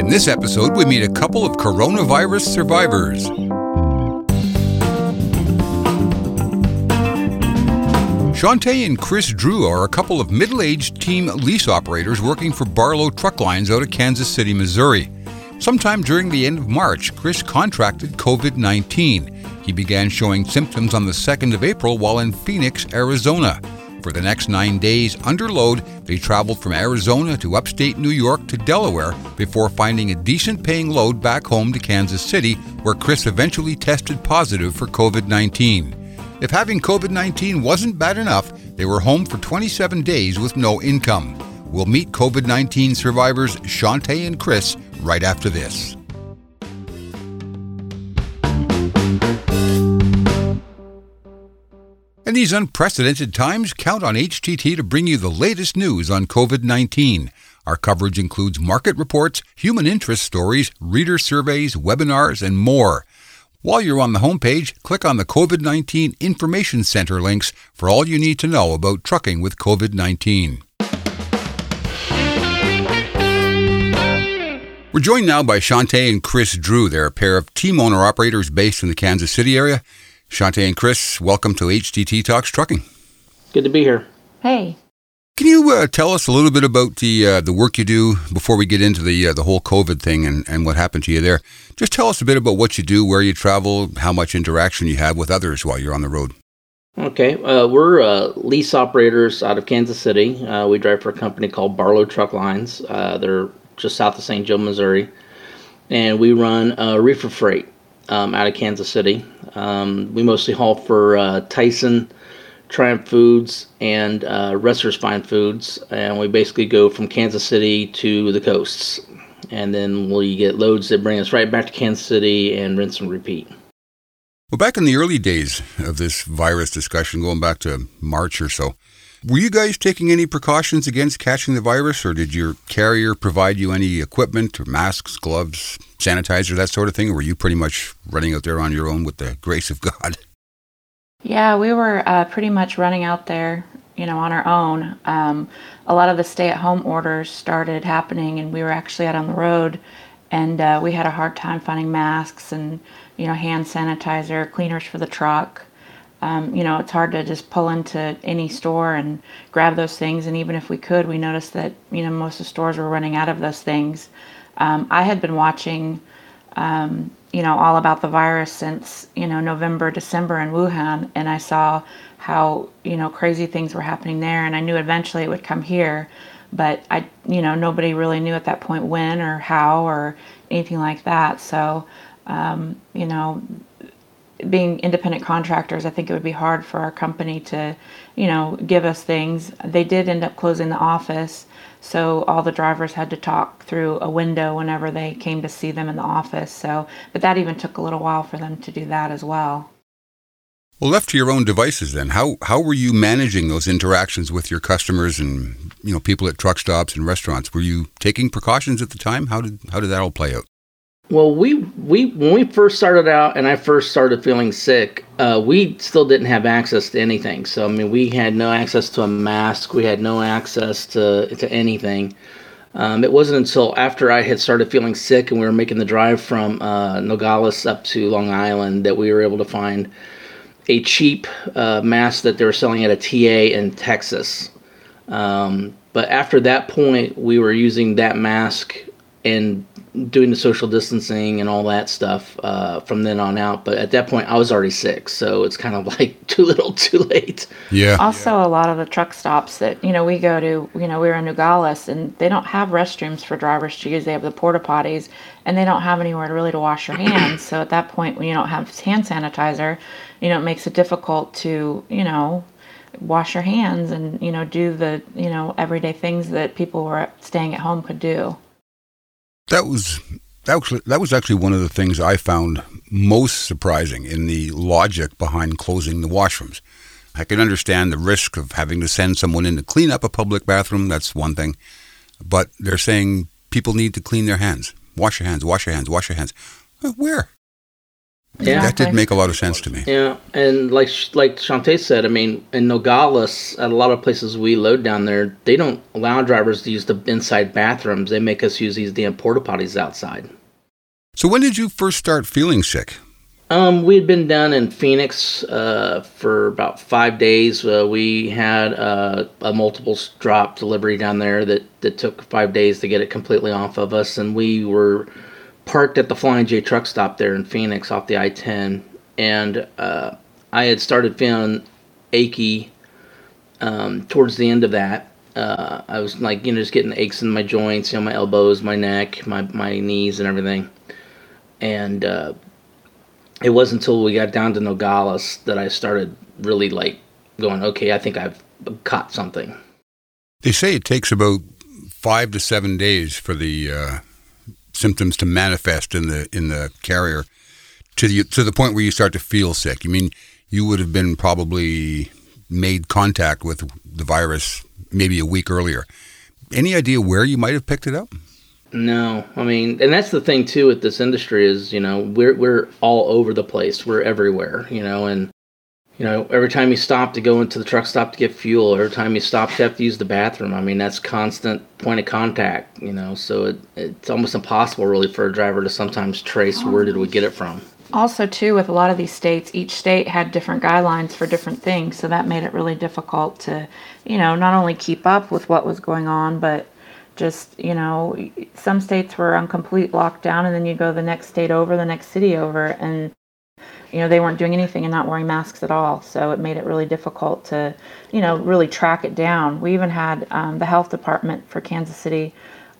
In this episode, we meet a couple of coronavirus survivors. Shantae and Chris Drew are a couple of middle aged team lease operators working for Barlow Truck Lines out of Kansas City, Missouri. Sometime during the end of March, Chris contracted COVID 19. He began showing symptoms on the 2nd of April while in Phoenix, Arizona. For the next nine days, under load, they traveled from Arizona to upstate New York to Delaware before finding a decent paying load back home to Kansas City, where Chris eventually tested positive for COVID 19. If having COVID 19 wasn't bad enough, they were home for 27 days with no income. We'll meet COVID 19 survivors Shantae and Chris right after this. In these unprecedented times, count on HDT to bring you the latest news on COVID 19. Our coverage includes market reports, human interest stories, reader surveys, webinars, and more. While you're on the homepage, click on the COVID 19 Information Center links for all you need to know about trucking with COVID 19. We're joined now by Shantae and Chris Drew. They're a pair of team owner operators based in the Kansas City area. Shantae and Chris, welcome to HDT Talks Trucking. Good to be here. Hey. Can you uh, tell us a little bit about the uh, the work you do before we get into the uh, the whole COVID thing and, and what happened to you there? Just tell us a bit about what you do, where you travel, how much interaction you have with others while you're on the road. Okay, uh, we're uh, lease operators out of Kansas City. Uh, we drive for a company called Barlow Truck Lines. they're just south of St. Joe, Missouri, and we run reefer freight um, out of Kansas City. Um, we mostly haul for Tyson Triumph Foods and uh, Wrestlers Fine Foods, and we basically go from Kansas City to the coasts, and then we get loads that bring us right back to Kansas City and rinse and repeat. Well, back in the early days of this virus discussion, going back to March or so, were you guys taking any precautions against catching the virus, or did your carrier provide you any equipment or masks, gloves, sanitizer, that sort of thing, or were you pretty much running out there on your own with the grace of God? Yeah, we were uh, pretty much running out there, you know, on our own. Um, a lot of the stay-at-home orders started happening, and we were actually out on the road, and uh, we had a hard time finding masks and you know hand sanitizer, cleaners for the truck. Um, you know, it's hard to just pull into any store and grab those things. And even if we could, we noticed that you know most of the stores were running out of those things. Um, I had been watching um, you know, all about the virus since, you know, November, December in Wuhan. And I saw how, you know, crazy things were happening there. And I knew eventually it would come here. But I, you know, nobody really knew at that point when or how or anything like that. So, um, you know, being independent contractors, I think it would be hard for our company to, you know, give us things. They did end up closing the office so all the drivers had to talk through a window whenever they came to see them in the office. So, but that even took a little while for them to do that as well. Well, left to your own devices, then how how were you managing those interactions with your customers and you know people at truck stops and restaurants? Were you taking precautions at the time? How did how did that all play out? Well, we we when we first started out and I first started feeling sick, uh, we still didn't have access to anything. So I mean, we had no access to a mask. We had no access to to anything. Um, it wasn't until after I had started feeling sick and we were making the drive from uh, Nogales up to Long Island that we were able to find a cheap uh, mask that they were selling at a TA in Texas. Um, but after that point, we were using that mask and doing the social distancing and all that stuff uh, from then on out. But at that point, I was already sick, so it's kind of like too little, too late. Yeah. Also, yeah. a lot of the truck stops that you know we go to, you know, we are in Nogales, and they don't have restrooms for drivers to use. They have the porta potties, and they don't have anywhere to really to wash your hands. so at that point, when you don't have hand sanitizer, you know, it makes it difficult to, you know, wash your hands and you know do the you know everyday things that people who are staying at home could do that was actually that was actually one of the things I found most surprising in the logic behind closing the washrooms. I can understand the risk of having to send someone in to clean up a public bathroom. That's one thing, but they're saying people need to clean their hands, wash your hands, wash your hands, wash your hands. Where? Yeah, that did make a lot of sense to me. Yeah, and like like Shante said, I mean, in Nogales, at a lot of places we load down there, they don't allow drivers to use the inside bathrooms. They make us use these damn porta potties outside. So when did you first start feeling sick? Um, we had been down in Phoenix uh, for about five days. Uh, we had uh, a multiple drop delivery down there that, that took five days to get it completely off of us, and we were parked at the Flying J truck stop there in Phoenix off the I-10, and uh, I had started feeling achy um, towards the end of that. Uh, I was like, you know, just getting aches in my joints, you know, my elbows, my neck, my my knees, and everything. And uh, it wasn't until we got down to Nogales that I started really like going, okay, I think I've caught something. They say it takes about five to seven days for the uh, symptoms to manifest in the in the carrier to the to the point where you start to feel sick. You mean you would have been probably made contact with the virus maybe a week earlier. Any idea where you might have picked it up? No, I mean, and that's the thing too with this industry is you know we're we're all over the place. We're everywhere, you know, and you know every time you stop to go into the truck stop to get fuel, every time you stop to have to use the bathroom. I mean, that's constant point of contact, you know. So it, it's almost impossible really for a driver to sometimes trace where did we get it from. Also, too, with a lot of these states, each state had different guidelines for different things, so that made it really difficult to, you know, not only keep up with what was going on, but just you know some states were on complete lockdown and then you go the next state over the next city over and you know they weren't doing anything and not wearing masks at all. So it made it really difficult to you know really track it down. We even had um, the health department for kansas city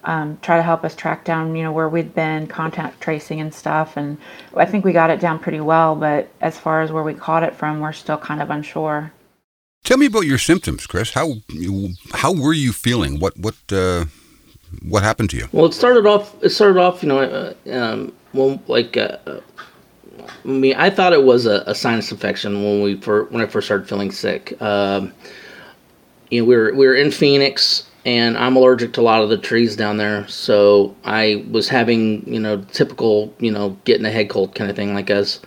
um, try to help us track down you know where we'd been contact tracing and stuff. And i think we got it down pretty well but as far as where we caught it from we're still kind of unsure. Tell me about your symptoms chris. How how were you feeling? What what uh what happened to you? Well, it started off. It started off, you know, uh, um, well, like, uh, I mean, I thought it was a, a sinus infection when we when I first started feeling sick. Um, you know, we were we were in Phoenix, and I'm allergic to a lot of the trees down there, so I was having, you know, typical, you know, getting a head cold kind of thing. Like as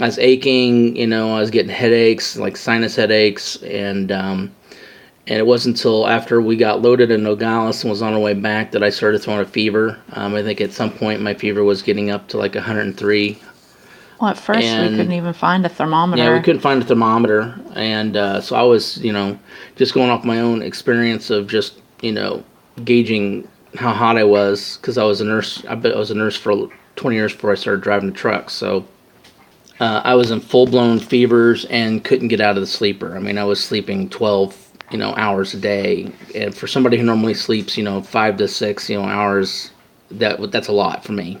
I was aching, you know, I was getting headaches, like sinus headaches, and um, and it wasn't until after we got loaded in Nogales and was on our way back that I started throwing a fever. Um, I think at some point my fever was getting up to like 103. Well, at first and, we couldn't even find a thermometer. Yeah, we couldn't find a thermometer, and uh, so I was, you know, just going off my own experience of just, you know, gauging how hot I was because I was a nurse. I bet I was a nurse for 20 years before I started driving the truck. So uh, I was in full blown fevers and couldn't get out of the sleeper. I mean, I was sleeping 12 you know hours a day and for somebody who normally sleeps you know five to six you know hours that that's a lot for me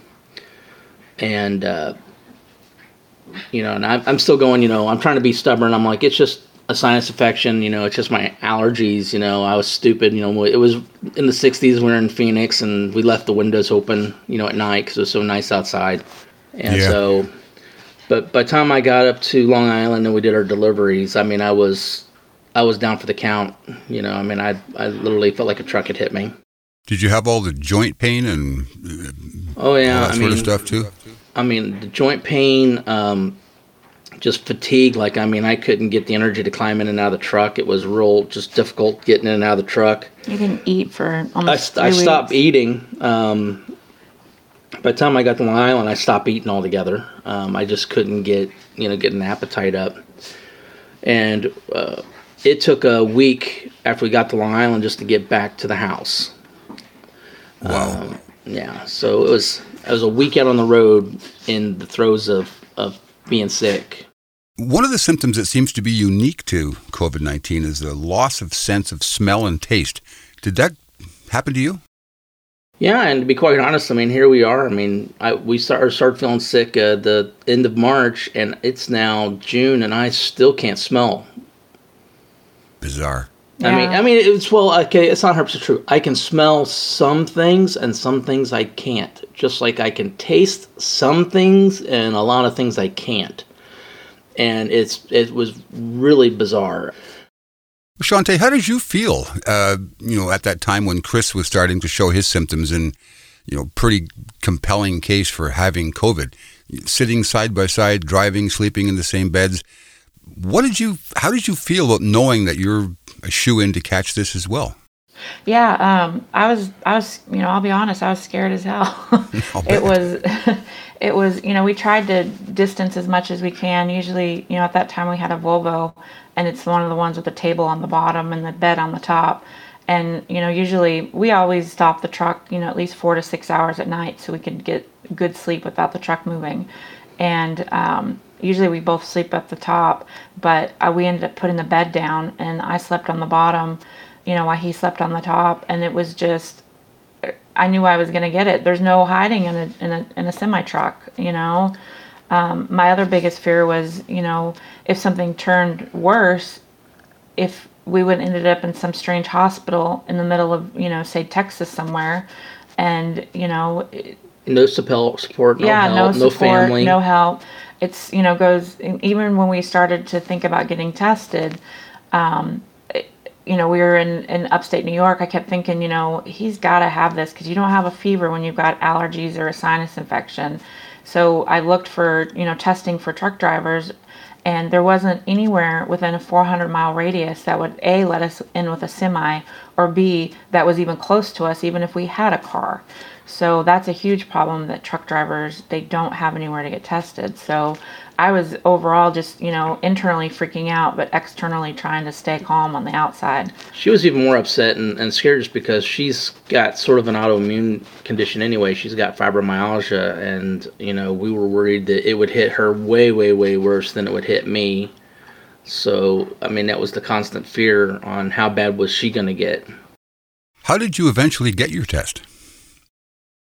and uh, you know and I'm, I'm still going you know i'm trying to be stubborn i'm like it's just a sinus infection you know it's just my allergies you know i was stupid you know it was in the 60s we were in phoenix and we left the windows open you know at night because it was so nice outside and yeah. so but by the time i got up to long island and we did our deliveries i mean i was I was down for the count. You know, I mean, I I literally felt like a truck had hit me. Did you have all the joint pain and uh, oh yeah, that I sort mean, of stuff too? I mean, the joint pain, um, just fatigue. Like, I mean, I couldn't get the energy to climb in and out of the truck. It was real, just difficult getting in and out of the truck. You didn't eat for almost. I, I stopped weeks. eating. Um, by the time I got to Long Island, I stopped eating altogether. Um, I just couldn't get, you know, get an appetite up. And uh, it took a week after we got to Long Island just to get back to the house. Wow. Um, yeah, so it was it was a week out on the road in the throes of of being sick. One of the symptoms that seems to be unique to COVID nineteen is the loss of sense of smell and taste. Did that happen to you? Yeah, and to be quite honest, I mean, here we are. I mean, I, we started started feeling sick uh, the end of March, and it's now June, and I still can't smell bizarre. Yeah. I mean, I mean, it's well, okay, it's not 100 true. I can smell some things, and some things I can't. Just like I can taste some things, and a lot of things I can't. And it's it was really bizarre. Shante, how did you feel? Uh, you know, at that time when Chris was starting to show his symptoms, and you know, pretty compelling case for having COVID. Sitting side by side, driving, sleeping in the same beds. What did you? How did you feel about knowing that you're a shoe in to catch this as well? Yeah, um, I was, I was, you know, I'll be honest, I was scared as hell. it was, it was, you know, we tried to distance as much as we can. Usually, you know, at that time we had a Volvo, and it's one of the ones with the table on the bottom and the bed on the top. And you know, usually we always stop the truck, you know, at least four to six hours at night, so we could get good sleep without the truck moving. And um, usually we both sleep at the top, but uh, we ended up putting the bed down, and I slept on the bottom you know, while he slept on the top, and it was just, I knew I was going to get it. There's no hiding in a in a in a semi truck, you know. Um, my other biggest fear was, you know, if something turned worse, if we would ended up in some strange hospital in the middle of, you know, say Texas somewhere, and you know, no support, support no yeah, help, no, support, no family, no help. It's you know goes even when we started to think about getting tested. Um, you know, we were in, in upstate New York. I kept thinking, you know, he's got to have this because you don't have a fever when you've got allergies or a sinus infection. So I looked for, you know, testing for truck drivers, and there wasn't anywhere within a 400 mile radius that would A, let us in with a semi, or B, that was even close to us, even if we had a car. So that's a huge problem that truck drivers, they don't have anywhere to get tested. So I was overall just, you know, internally freaking out, but externally trying to stay calm on the outside. She was even more upset and, and scared just because she's got sort of an autoimmune condition anyway. She's got fibromyalgia, and, you know, we were worried that it would hit her way, way, way worse than it would hit me. So, I mean, that was the constant fear on how bad was she going to get. How did you eventually get your test?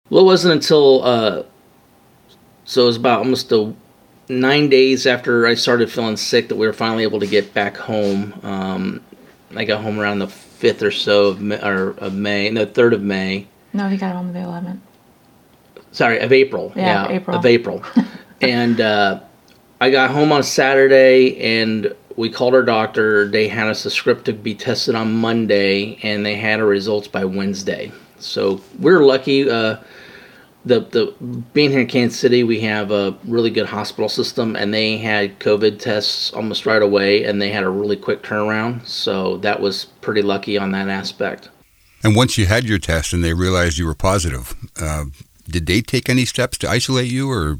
Well, it wasn't until, uh, so it was about almost a nine days after I started feeling sick that we were finally able to get back home. Um, I got home around the fifth or so of May, or of May, no, third of May. No, he got home the eleventh. Sorry, of April. Yeah, yeah April. of April. and uh, I got home on Saturday, and we called our doctor. They had us a script to be tested on Monday, and they had our results by Wednesday. So we're lucky. Uh, the the being here in Kansas City, we have a really good hospital system, and they had COVID tests almost right away, and they had a really quick turnaround. So that was pretty lucky on that aspect. And once you had your test and they realized you were positive, uh, did they take any steps to isolate you or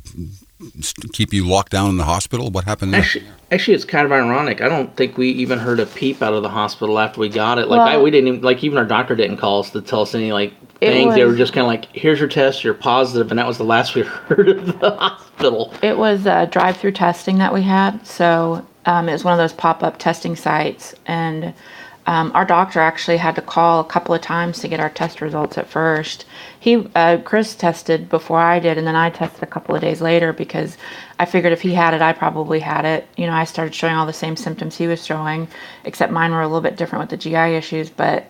keep you locked down in the hospital? What happened there? Actually, actually, it's kind of ironic. I don't think we even heard a peep out of the hospital after we got it. Like well, I, we didn't even like even our doctor didn't call us to tell us any like things. Was, they were just kind of like, "Here's your test. You're positive," and that was the last we heard of the hospital. It was uh, drive-through testing that we had. So um, it was one of those pop-up testing sites, and um, our doctor actually had to call a couple of times to get our test results at first. He, uh, Chris tested before I did, and then I tested a couple of days later because I figured if he had it, I probably had it. You know, I started showing all the same symptoms he was showing, except mine were a little bit different with the GI issues. But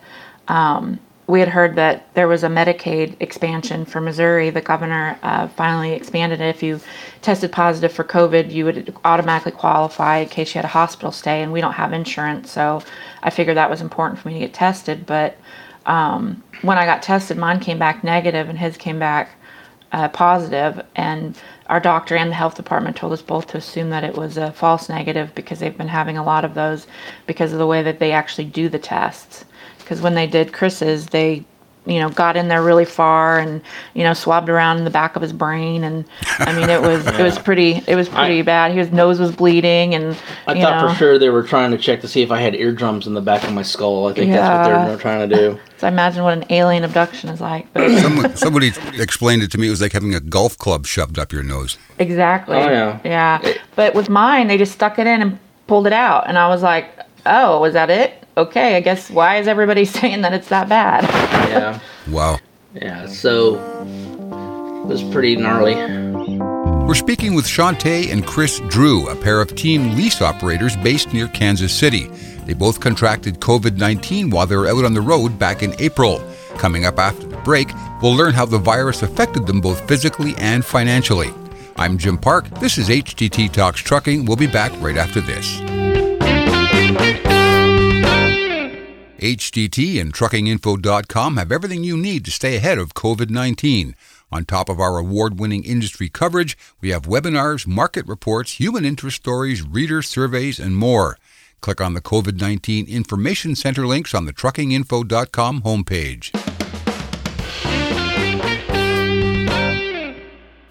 um, we had heard that there was a Medicaid expansion for Missouri. The governor uh, finally expanded it. If you tested positive for COVID, you would automatically qualify in case you had a hospital stay, and we don't have insurance. So I figured that was important for me to get tested. But um, when I got tested, mine came back negative and his came back uh, positive, and our doctor and the health department told us both to assume that it was a false negative because they've been having a lot of those because of the way that they actually do the tests. Because when they did Chris's, they you know got in there really far and you know swabbed around in the back of his brain and I mean it was it was pretty it was pretty I, bad. His nose was bleeding and I thought know. for sure they were trying to check to see if I had eardrums in the back of my skull. I think yeah. that's what they're trying to do. so I imagine what an alien abduction is like. But Someone, somebody explained it to me. It was like having a golf club shoved up your nose. Exactly. Oh yeah. Yeah. But with mine, they just stuck it in and pulled it out, and I was like, oh, was that it? okay, I guess why is everybody saying that it's that bad? yeah. Wow. Yeah, so it was pretty gnarly. We're speaking with Shantae and Chris Drew, a pair of team lease operators based near Kansas City. They both contracted COVID 19 while they were out on the road back in April. Coming up after the break, we'll learn how the virus affected them both physically and financially. I'm Jim Park. This is HDT Talks Trucking. We'll be back right after this. HDT and truckinginfo.com have everything you need to stay ahead of COVID 19. On top of our award winning industry coverage, we have webinars, market reports, human interest stories, reader surveys, and more. Click on the COVID 19 Information Center links on the truckinginfo.com homepage.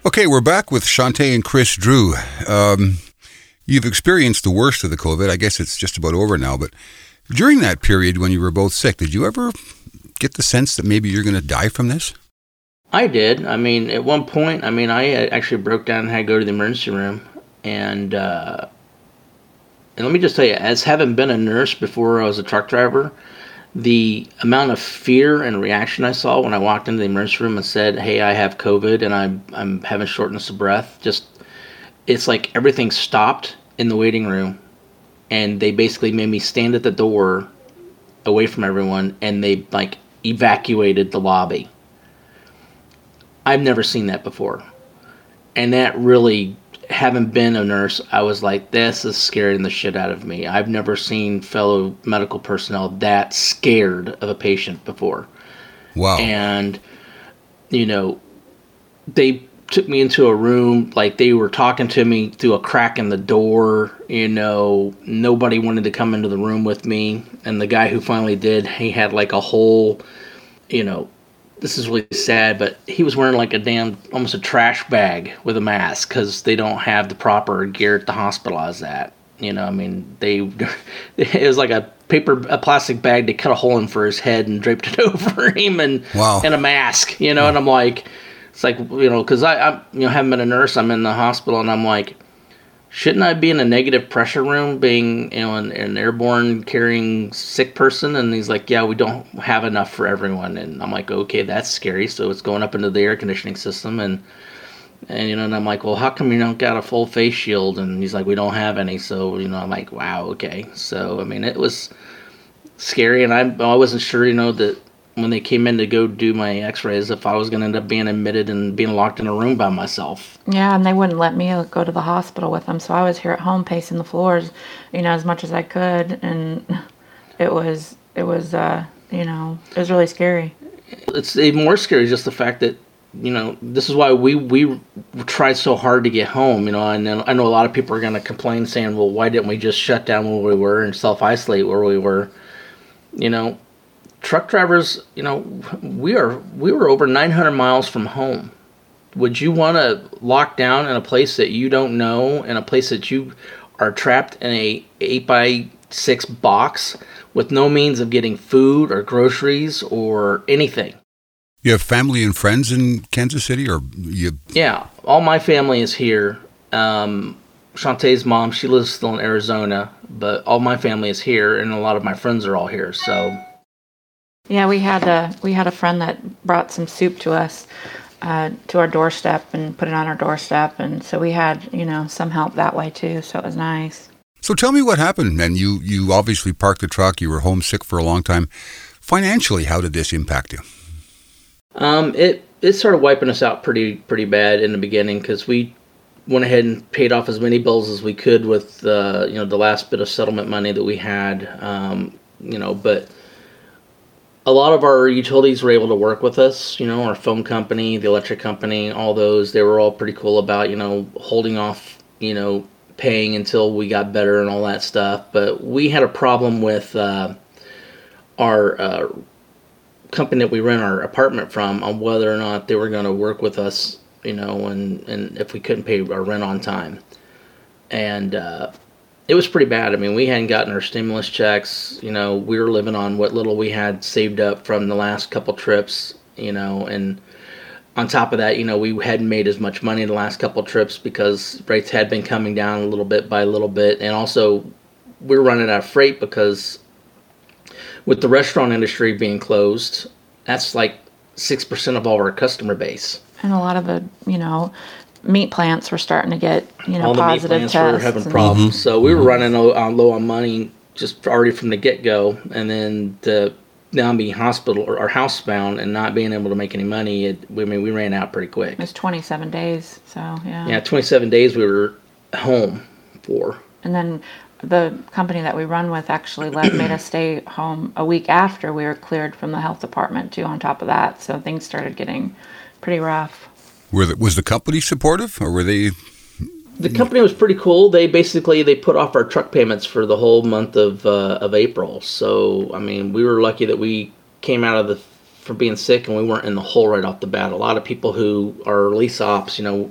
Okay, we're back with Shantae and Chris Drew. Um, you've experienced the worst of the COVID. I guess it's just about over now, but during that period when you were both sick, did you ever get the sense that maybe you're going to die from this? I did. I mean, at one point, I mean, I actually broke down and had to go to the emergency room. And, uh, and let me just tell you, as having been a nurse before I was a truck driver, the amount of fear and reaction I saw when I walked into the emergency room and said, "Hey, I have COVID and I'm I'm having shortness of breath," just it's like everything stopped in the waiting room, and they basically made me stand at the door, away from everyone, and they like evacuated the lobby. I've never seen that before, and that really having been a nurse, I was like, this is scaring the shit out of me. I've never seen fellow medical personnel that scared of a patient before. Wow. And, you know, they took me into a room, like they were talking to me through a crack in the door. You know, nobody wanted to come into the room with me. And the guy who finally did, he had like a whole, you know, this is really sad, but he was wearing like a damn, almost a trash bag with a mask because they don't have the proper gear at the hospital I was. You know, I mean, they, it was like a paper, a plastic bag. They cut a hole in for his head and draped it over him and, wow. and a mask, you know, and I'm like, it's like, you know, cause I, I, you know, haven't been a nurse. I'm in the hospital and I'm like, shouldn't I be in a negative pressure room being you know an, an, airborne carrying sick person? And he's like yeah we don't have enough for everyone. And I'm like okay that's scary. So it's going up into the air conditioning system and and you know and I'm like well how come you don't got a full face shield? And he's like we don't have any. So you know I'm like wow okay. So I mean it was scary. And I I wasn't sure you know that when they came in to go do my x-rays if I was going to end up being admitted and being locked in a room by myself. Yeah, and they wouldn't let me go to the hospital with them, so I was here at home pacing the floors, you know, as much as I could and it was it was uh, you know, it was really scary. It's even more scary just the fact that you know, this is why we we tried so hard to get home, you know, and I know a lot of people are going to complain saying, "Well, why didn't we just shut down where we were and self-isolate where we were?" You know, truck drivers, you know, we are we were over 900 miles from home. Would you want to lock down in a place that you don't know, in a place that you are trapped in a eight by six box with no means of getting food or groceries or anything? You have family and friends in Kansas City, or you? Yeah, all my family is here. Um, Shantae's mom, she lives still in Arizona, but all my family is here, and a lot of my friends are all here. So yeah, we had a we had a friend that brought some soup to us uh, to our doorstep and put it on our doorstep, and so we had you know some help that way too. So it was nice. So tell me what happened, man. You you obviously parked the truck. You were homesick for a long time. Financially, how did this impact you? Um, it it started wiping us out pretty pretty bad in the beginning because we went ahead and paid off as many bills as we could with uh, you know the last bit of settlement money that we had. Um, you know, but a lot of our utilities were able to work with us. You know, our phone company, the electric company, all those, they were all pretty cool about, you know, holding off, you know, paying until we got better and all that stuff. But we had a problem with uh, our uh, company that we rent our apartment from on whether or not they were going to work with us, you know, and, and if we couldn't pay our rent on time. And, uh, it was pretty bad. I mean, we hadn't gotten our stimulus checks. You know, we were living on what little we had saved up from the last couple trips. You know, and on top of that, you know, we hadn't made as much money the last couple trips because rates had been coming down a little bit by a little bit, and also we were running out of freight because with the restaurant industry being closed, that's like six percent of all our customer base. And a lot of the, you know, meat plants were starting to get you know all the meat positive plants tests. were having and- problems. Mhm. So we were Mhm. running low on, low on money just already from the get go, and then the now being hospital or, or housebound and not being able to make any money. It, I mean, we ran out pretty quick. It was 27 days, so yeah. Yeah, 27 days we were home for. And then the company that we run with actually let made us stay home a week after we were cleared from the health department too. On top of that, so things started getting pretty rough. Were the, was the company supportive, or were they? The company was pretty cool. They basically they put off our truck payments for the whole month of uh, of April. So I mean, we were lucky that we came out of the from being sick and we weren't in the hole right off the bat. A lot of people who are lease ops, you know,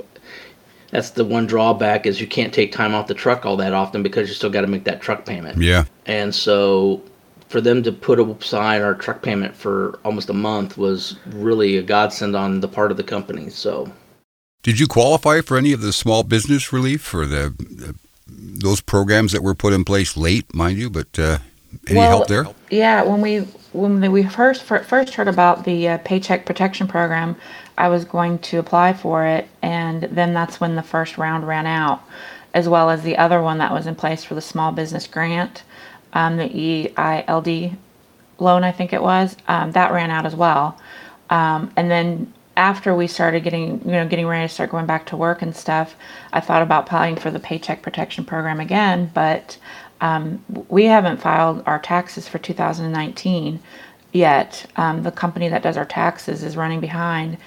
that's the one drawback is you can't take time off the truck all that often because you still got to make that truck payment. Yeah. And so for them to put aside our truck payment for almost a month was really a godsend on the part of the company. So did you qualify for any of the small business relief or the, the those programs that were put in place late, mind you, but uh, any Well, help there? Yeah, when we when we first first heard about the uh, Paycheck Protection Program, I was going to apply for it, and then that's when the first round ran out, as well as the other one that was in place for the small business grant, um, the EILD loan, I think it was. Um, that ran out as well, um, and then after we started getting you know getting ready to start going back to work and stuff, I thought about applying for the Paycheck Protection Program again, but um, we haven't filed our taxes for 2019 yet. Um, the company that does our taxes is running behind,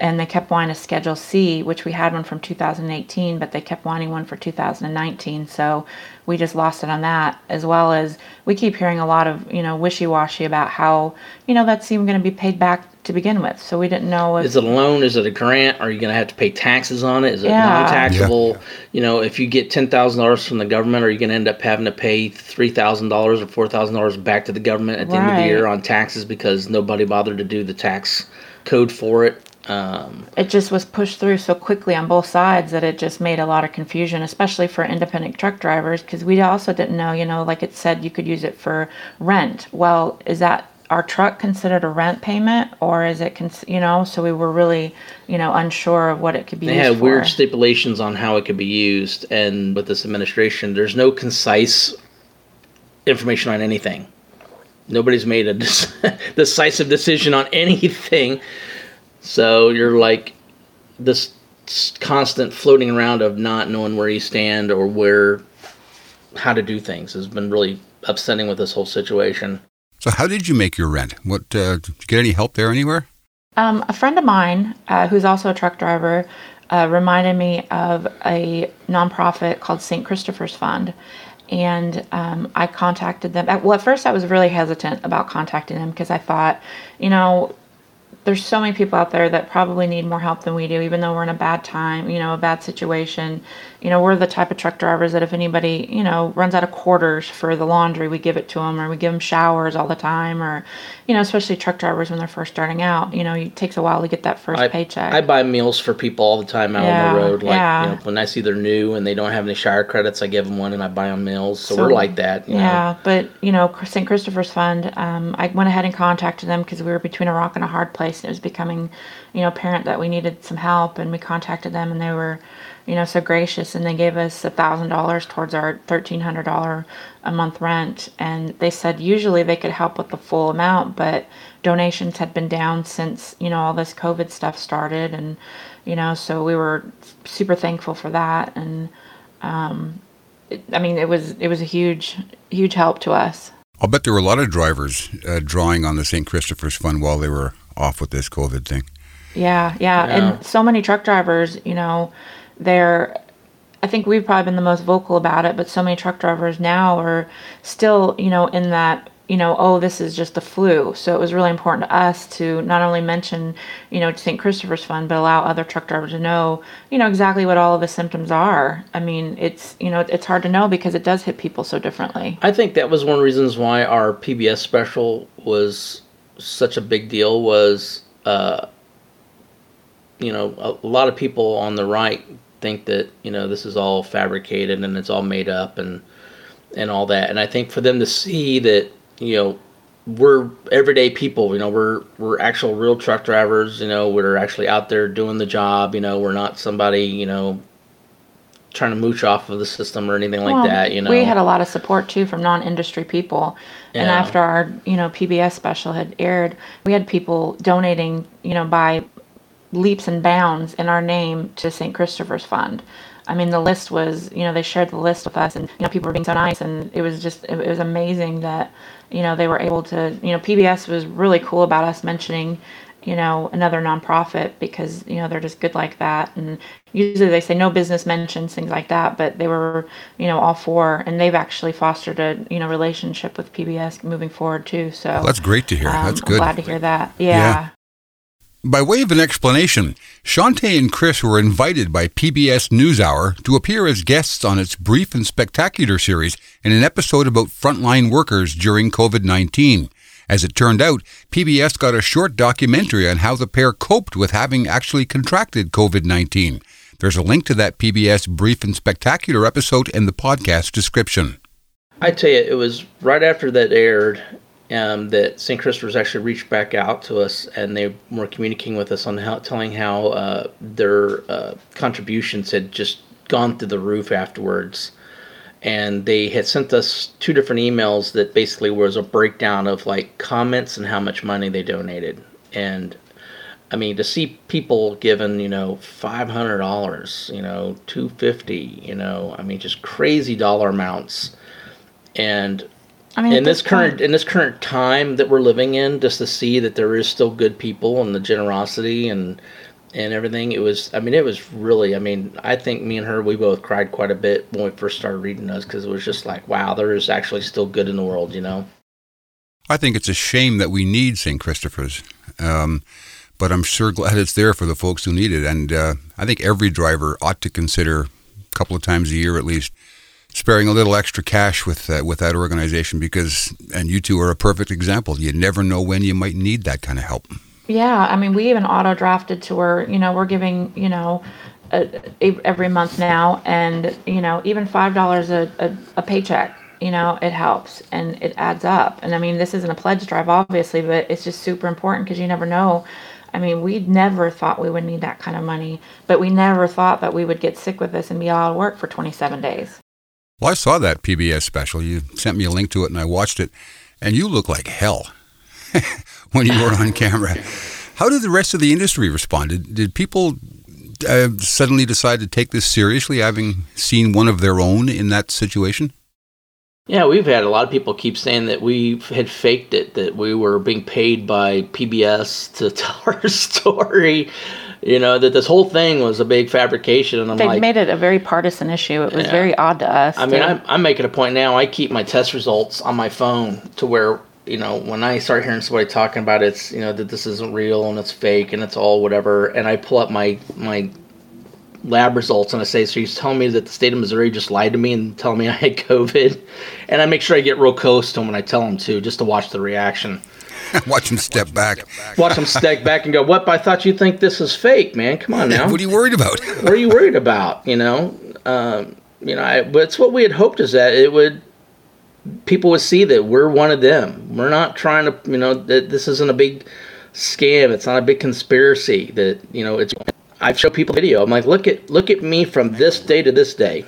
and they kept wanting a Schedule C, which we had one from 2018, but they kept wanting one for 2019. So we just lost it on that, as well as we keep hearing a lot of you know wishy-washy about how you know that's even going to be paid back to begin with. So we didn't know if is it a loan? Is it a grant? Are you going to have to pay taxes on it? Is it Yeah. non-taxable? You know, if you get ten thousand dollars from the government, are you going to end up having to pay three thousand dollars or four thousand dollars back to the government at the end of the year on taxes because nobody bothered to do the tax code for it? Um, it just was pushed through so quickly on both sides that it just made a lot of confusion, especially for independent truck drivers, because we also didn't know, you know, like it said you could use it for rent. Well, is that our truck considered a rent payment or is it, cons- you know, so we were really, you know, unsure of what it could be they used had for. weird stipulations on how it could be used, and with this administration, there's no concise information on anything. Nobody's made a dec- decisive decision on anything. So you're like this constant floating around of not knowing where you stand or where how to do things has been really upsetting with this whole situation. So how did you make your rent? What uh, did you get any help there anywhere? Um, a friend of mine, uh, who's also a truck driver, uh, reminded me of a nonprofit called St. Christopher's Fund. And um, I contacted them. At, well, at first, I was really hesitant about contacting them because I thought, you know, there's so many people out there that probably need more help than we do, even though we're in a bad time, you know, a bad situation. You know, we're the type of truck drivers that if anybody, you know, runs out of quarters for the laundry, we give it to them, or we give them showers all the time, or, you know, especially truck drivers when they're first starting out. You know, it takes a while to get that first I, paycheck. I buy meals for people all the time out Yeah, on the road. Like yeah. you know, when I see they're new and they don't have any shower credits, I give them one and I buy them meals. So, So- we're like that. You know? Yeah, but you know, St. Christopher's Fund, um, I went ahead and contacted them because we were between a rock and a hard place. And it was becoming, you know, apparent that we needed some help, and we contacted them, and they were, you know, so gracious, and they gave us a thousand dollars towards our thirteen hundred dollar a month rent, and they said usually they could help with the full amount, but donations had been down since you know all this COVID stuff started, and you know, so we were super thankful for that, and I mean, it was it was a huge huge help to us. I'll bet there were a lot of drivers uh, drawing on the St. Christopher's Fund while they were off with this COVID thing. Yeah, yeah, Yeah. and so many truck drivers, you know, they're. I think we've probably been the most vocal about it, but so many truck drivers now are still, you know, in that, you know, oh, this is just the flu. So it was really important to us to not only mention, you know, St. Christopher's Fund, but allow other truck drivers to know, you know, exactly what all of the symptoms are. I mean, it's, you know, it's hard to know because it does hit people so differently. I think that was one of the reasons why our PBS special was such a big deal. Was uh, you know a lot of people on the right think that you know this is all fabricated and it's all made up and and all that. And I think for them to see that you know we're everyday people. You know we're we're actual real truck drivers. You know we're actually out there doing the job. You know we're not somebody you know trying to mooch off of the system or anything like Well, that. You know we had a lot of support too from non-industry people. And after our, you know, PBS special had aired, we had people donating, you know, by leaps and bounds in our name to St. Christopher's Fund. I mean, the list was, you know, they shared the list with us, and you know, people were being so nice, and it was just, it, was amazing that, you know, they were able to, you know, PBS was really cool about us mentioning, you know, another nonprofit because, you know, they're just good like that. And usually they say no business mentions, things like that, but they were, you know, all for, and they've actually fostered a, you know, relationship with PBS moving forward too. So well, that's great to hear. Um, that's good. I'm glad to hear that. yeah. yeah. By way of an explanation, Shantae and Chris were invited by PBS NewsHour to appear as guests on its Brief and Spectacular series in an episode about frontline workers during COVID 19. As it turned out, PBS got a short documentary on how the pair coped with having actually contracted COVID 19. There's a link to that PBS Brief and Spectacular episode in the podcast description. I tell you, it was right after that aired um, that St. Christopher's actually reached back out to us and they were communicating with us on how, telling how uh, their uh, contributions had just gone through the roof afterwards and they had sent us two different emails that basically was a breakdown of like comments and how much money they donated and i mean to see people given you know $500 you know 250 you know i mean just crazy dollar amounts and I mean, in this, this current point, in this current time that we're living in, just to see that there is still good people and the generosity and and everything. It was, I mean, it was really, I mean, I think me and her, we both cried quite a bit when we first started reading those because it was just like, wow, there is actually still good in the world, you know? I think it's a shame that we need St. Christopher's. Um, but I'm sure glad it's there for the folks who need it. And uh, I think every driver ought to consider a couple of times a year at least sparing a little extra cash with uh, with that organization because, and you two are a perfect example. You never know when you might need that kind of help. Yeah, I mean, we even auto drafted to where you know we're giving you know a, a, every month now, and you know even five dollars a, a paycheck, you know it helps and it adds up. And I mean, this isn't a pledge drive, obviously, but it's just super important because you never know. I mean, we never thought we would need that kind of money, but we never thought that we would get sick with this and be out of work for 27 days. Well, I saw that PBS special. You sent me a link to it, and I watched it, and you look like hell. when you were on camera. How did the rest of the industry respond? Did, did people uh, suddenly decide to take this seriously, having seen one of their own in that situation? Yeah, we've had a lot of people keep saying that we had faked it, that we were being paid by PBS to tell our story. You know that this whole thing was a big fabrication, and I'm they like, made it a very partisan issue. It was yeah. very odd to us. I mean, I'm, I'm making a point now. I keep my test results on my phone to where you know, when I start hearing somebody talking about it's, you know, that this isn't real and it's fake and it's all whatever, and I pull up my my lab results and I say, so he's telling me that the state of Missouri just lied to me and telling me I had COVID, and I make sure I get real close to him when I tell him to, just to watch the reaction. watch him step back. Watch him step back and go, "What? I thought you think this is fake, man. Come on now. what are you worried about? what are you worried about? You know, um, you know. I, but it's what we had hoped is that it would people would see that we're one of them. We're not trying to, you know, that this isn't a big scam. It's not a big conspiracy. That you know, it's. I've show people video. I'm like, look at look at me from this day to this day.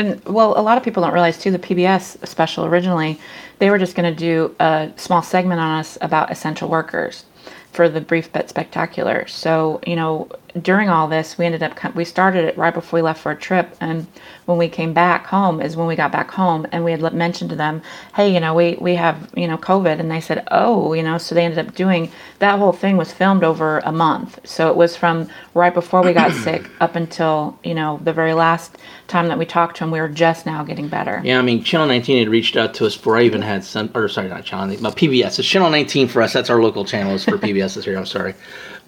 And well, a lot of people don't realize too. The PBS special originally, they were just going to do a small segment on us about essential workers for the brief but spectacular. So you know, during all this, we ended up we started it right before we left for a trip, and when we came back home is when we got back home, and we had mentioned to them, hey, you know, we we have you know COVID, and they said, oh, you know, so they ended up doing that whole thing was filmed over a month, so it was from right before we got sick up until you know the very last time that we talked to them, we were just now getting better. Yeah, I mean, Channel 19 had reached out to us before I even had some, or sorry, not Channel, 19, but PBS. It's Channel 19 for us. That's our local channel. It's for PBS this year. I'm sorry.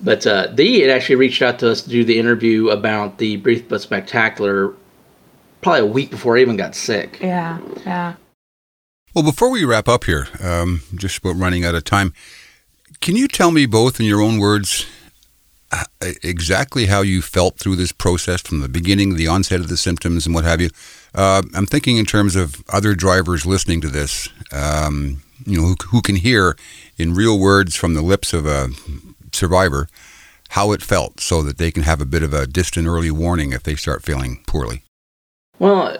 But uh, they had actually reached out to us to do the interview about the Brief but Spectacular probably a week before I even got sick. Yeah, yeah. Well, before we wrap up here, um, just about running out of time, can you tell me both in your own words exactly how you felt through this process from the beginning, the onset of the symptoms, and what have you? Uh, I'm thinking in terms of other drivers listening to this, um, you know, who, who can hear in real words from the lips of a survivor how it felt so that they can have a bit of a distant early warning if they start feeling poorly? Well,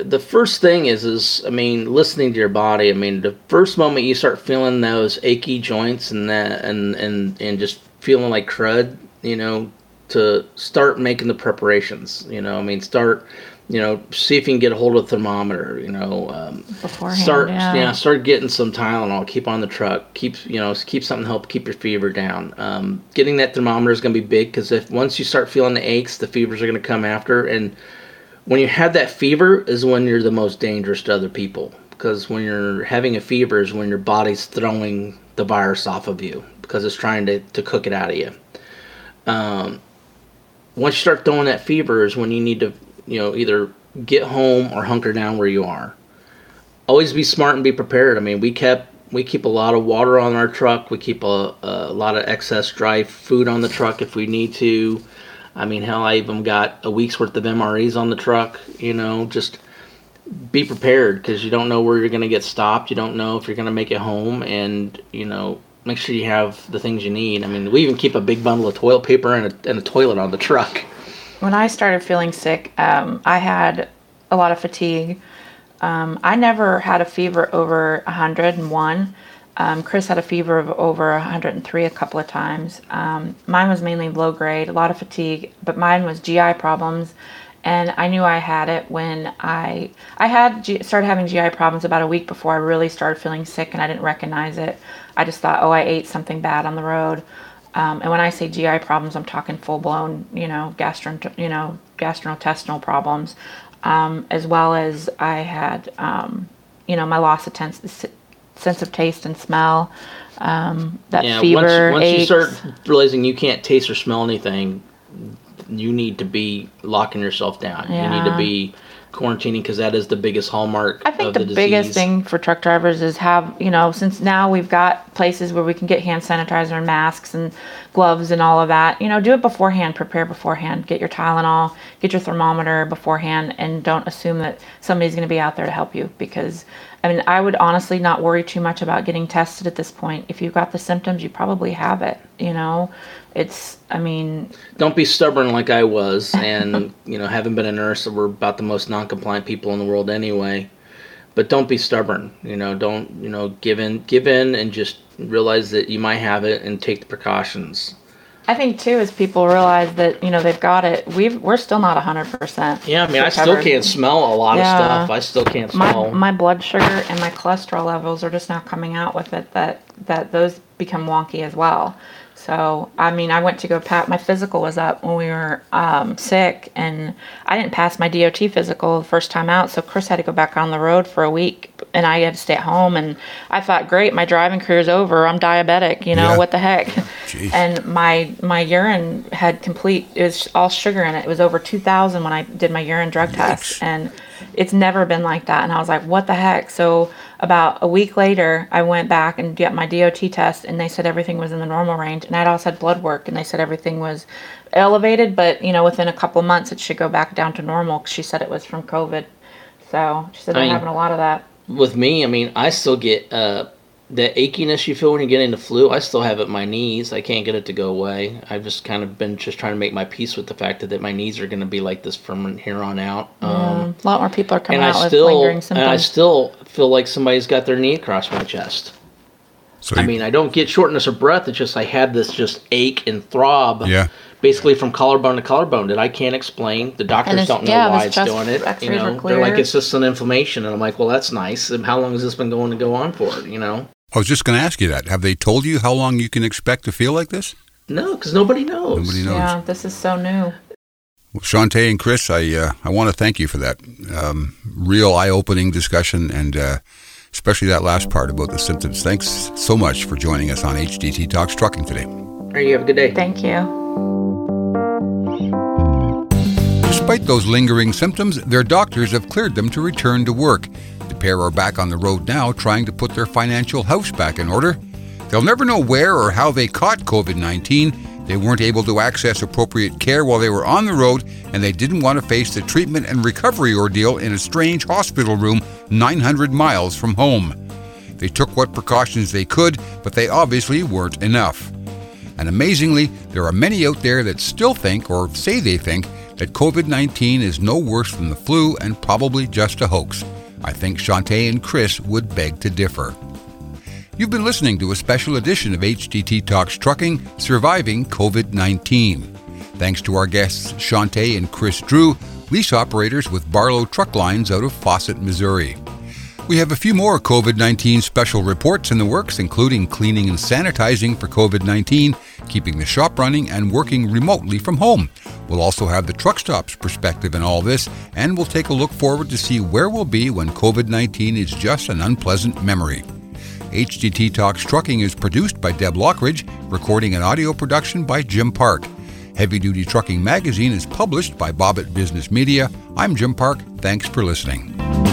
the first thing is, is I mean, listening to your body. I mean, the first moment you start feeling those achy joints and that, and and and just feeling like crud, you know, to start making the preparations. You know, I mean, start you know, see if you can get a hold of a thermometer. You know, um, Beforehand, start yeah. yeah, start getting some Tylenol. Keep on the truck. Keep you know, keep something to help keep your fever down. Um, getting that thermometer is going to be big because if once you start feeling the aches, the fevers are going to come after. And when you have that fever, is when you're the most dangerous to other people. Because when you're having a fever is when your body's throwing the virus off of you because it's trying to, to cook it out of you. Um, once you start throwing that fever is when you need to you know, either get home or hunker down where you are. Always be smart and be prepared. I mean, we kept we keep a lot of water on our truck. We keep a, a lot of excess dry food on the truck if we need to. I mean, hell, I even got a week's worth of MREs on the truck. You know, just be prepared because you don't know where you're going to get stopped. You don't know if you're going to make it home, and you know, make sure you have the things you need. I mean, we even keep a big bundle of toilet paper and a, and a toilet on the truck when I started feeling sick, um, I had a lot of fatigue. Um, I never had a fever over 101. Um, Chris had a fever of over 103 a couple of times. Um, mine was mainly low grade, a lot of fatigue, but mine was GI problems. And I knew I had it when I I had G, started having GI problems about a week before I really started feeling sick, and I didn't recognize it. I just thought, oh, I ate something bad on the road. Um, and when I say GI problems, I'm talking full blown, you know, gastro, you know, gastrointestinal problems, um, as well as I had, um, you know, my loss of sense of taste and smell, um, that yeah, fever. Once, once you start realizing you can't taste or smell anything, you need to be locking yourself down. Yeah. You need to be quarantining because that is the biggest hallmark. I think the, the biggest thing for truck drivers is have you know since now we've got places where we can get hand sanitizer and masks and gloves and all of that. You know, do it beforehand. Prepare beforehand. Get your Tylenol. Get your thermometer beforehand, and don't assume that somebody's going to be out there to help you because. I mean, I would honestly not worry too much about getting tested at this point. If you've got the symptoms, you probably have it. You know, it's i mean don't be stubborn like i was and you know having been a nurse we're about the most non-compliant people in the world anyway but don't be stubborn you know don't you know give in give in and just realize that you might have it and take the precautions I think too, as people realize that you know they've got it, we've we're still not hundred percent. Yeah, I mean, recovered. I still can't smell a lot yeah. of stuff. I still can't smell. My, my blood sugar and my cholesterol levels are just now coming out with it. That that those become wonky as well. So, I mean, I went to go pat my physical was up when we were um, sick, and I didn't pass my DOT physical the first time out. So Chris had to go back on the road for a week, and I had to stay at home. And I thought, great, my driving career's over. I'm diabetic. You know yeah. what the heck? Jeez. And my my urine had complete. It was all sugar in it. It was over 2,000 when I did my urine drug Yikes. test, and it's never been like that. And I was like, what the heck? So about a week later, I went back and got my DOT test, and they said everything was in the normal range. And I'd also had blood work, and they said everything was elevated, but you know, within a couple of months, it should go back down to normal. She said it was from COVID. So she said I'm having a lot of that. With me, I mean, I still get uh, the achiness you feel when you get into flu, I still have it my knees. I can't get it to go away. I've just kind of been just trying to make my peace with the fact that, that my knees are going to be like this from here on out. Um, a lot more people are coming out I with still, lingering symptoms. And I still feel like somebody's got their knee across my chest. So I you, mean, I don't get shortness of breath. It's just I had this just ache and throb. Yeah. Basically from collarbone to collarbone that I can't explain. The doctors don't know yeah, why it's doing it. You know, they're like it's just an inflammation, and I'm like, well, that's nice. How long has this been going to go on for? You know. I was just going to ask you that. Have they told you how long you can expect to feel like this? No, because nobody knows. Nobody knows. Yeah, this is so new. Well, Shantae and Chris, I uh, I want to thank you for that um, real eye-opening discussion and uh, especially that last part about the symptoms. Thanks so much for joining us on HDT Talks Trucking today. All right, you have a good day. Thank you. Despite those lingering symptoms, their doctors have cleared them to return to work pair are back on the road now trying to put their financial house back in order. They'll never know where or how they caught COVID 19. They weren't able to access appropriate care while they were on the road, and they didn't want to face the treatment and recovery ordeal in a strange hospital room 900 miles from home. They took what precautions they could, but they obviously weren't enough. And amazingly, there are many out there that still think, or say they think, that COVID 19 is no worse than the flu and probably just a hoax. I think Shantae and Chris would beg to differ. You've been listening to a special edition of HDT Talks Trucking Surviving COVID 19. Thanks to our guests, Shante and Chris Drew, lease operators with Barlow Truck Lines out of Faucett, Missouri. We have a few more COVID 19 special reports in the works, including cleaning and sanitizing for COVID 19, keeping the shop running, and working remotely from home. We'll also have the truck stops perspective in all this, and we'll take a look forward to see where we'll be when COVID 19 is just an unpleasant memory. HDT Talks Trucking is produced by Deb Lockridge, recording and audio production by Jim Park. Heavy Duty Trucking Magazine is published by Bobit Business Media. I'm Jim Park. Thanks for listening.